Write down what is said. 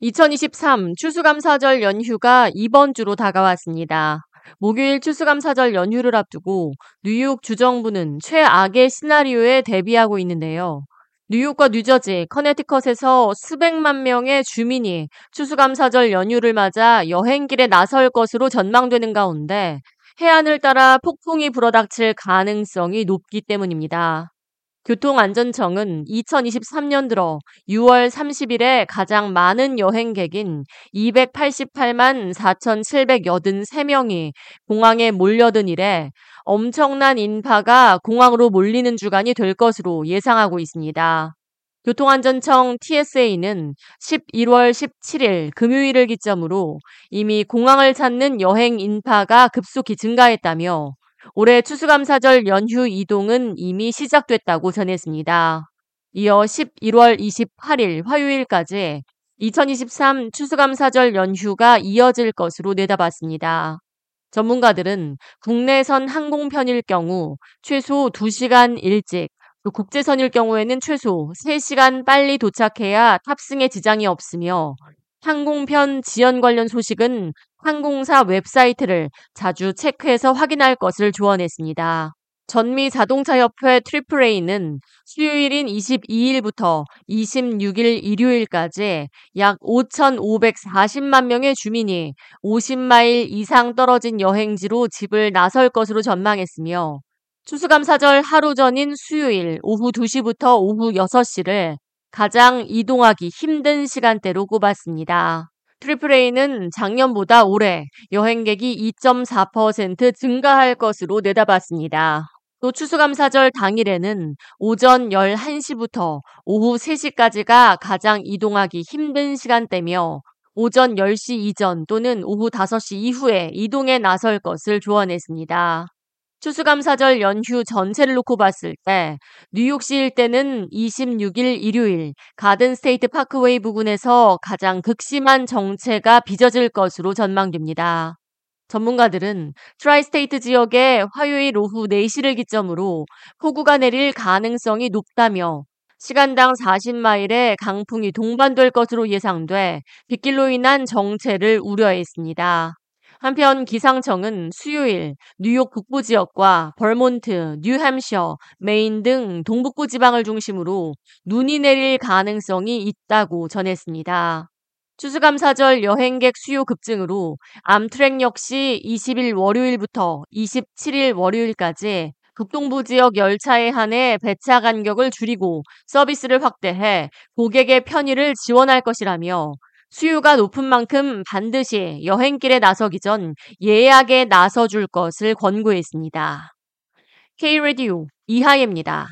2023 추수감사절 연휴가 이번 주로 다가왔습니다. 목요일 추수감사절 연휴를 앞두고 뉴욕 주정부는 최악의 시나리오에 대비하고 있는데요. 뉴욕과 뉴저지, 커네티컷에서 수백만 명의 주민이 추수감사절 연휴를 맞아 여행길에 나설 것으로 전망되는 가운데 해안을 따라 폭풍이 불어닥칠 가능성이 높기 때문입니다. 교통안전청은 2023년 들어 6월 30일에 가장 많은 여행객인 288만 4,783명이 공항에 몰려든 이래 엄청난 인파가 공항으로 몰리는 주간이 될 것으로 예상하고 있습니다. 교통안전청 TSA는 11월 17일 금요일을 기점으로 이미 공항을 찾는 여행 인파가 급속히 증가했다며 올해 추수감사절 연휴 이동은 이미 시작됐다고 전했습니다. 이어 11월 28일 화요일까지 2023 추수감사절 연휴가 이어질 것으로 내다봤습니다. 전문가들은 국내선 항공편일 경우 최소 2시간 일찍, 또 국제선일 경우에는 최소 3시간 빨리 도착해야 탑승에 지장이 없으며 항공편 지연 관련 소식은 항공사 웹사이트를 자주 체크해서 확인할 것을 조언했습니다. 전미 자동차협회 트리플레이는 수요일인 22일부터 26일 일요일까지 약 5,540만 명의 주민이 50마일 이상 떨어진 여행지로 집을 나설 것으로 전망했으며 추수감사절 하루 전인 수요일 오후 2시부터 오후 6시를 가장 이동하기 힘든 시간대로 꼽았습니다. 트리플레이는 작년보다 올해 여행객이 2.4% 증가할 것으로 내다봤습니다. 또 추수감사절 당일에는 오전 11시부터 오후 3시까지가 가장 이동하기 힘든 시간대며 오전 10시 이전 또는 오후 5시 이후에 이동에 나설 것을 조언했습니다. 추수감사절 연휴 전체를 놓고 봤을 때 뉴욕시 일대는 26일 일요일 가든 스테이트 파크웨이 부근에서 가장 극심한 정체가 빚어질 것으로 전망됩니다. 전문가들은 트라이스테이트 지역의 화요일 오후 4시를 기점으로 폭우가 내릴 가능성이 높다며 시간당 40마일의 강풍이 동반될 것으로 예상돼 빗길로 인한 정체를 우려했습니다. 한편 기상청은 수요일 뉴욕 북부 지역과 벌몬트, 뉴햄셔, 메인 등 동북부 지방을 중심으로 눈이 내릴 가능성이 있다고 전했습니다. 추수감사절 여행객 수요 급증으로 암트랙 역시 20일 월요일부터 27일 월요일까지 북동부 지역 열차에 한해 배차 간격을 줄이고 서비스를 확대해 고객의 편의를 지원할 것이라며 수요가 높은 만큼 반드시 여행길에 나서기 전 예약에 나서줄 것을 권고했습니다. K-Radio 이하예입니다.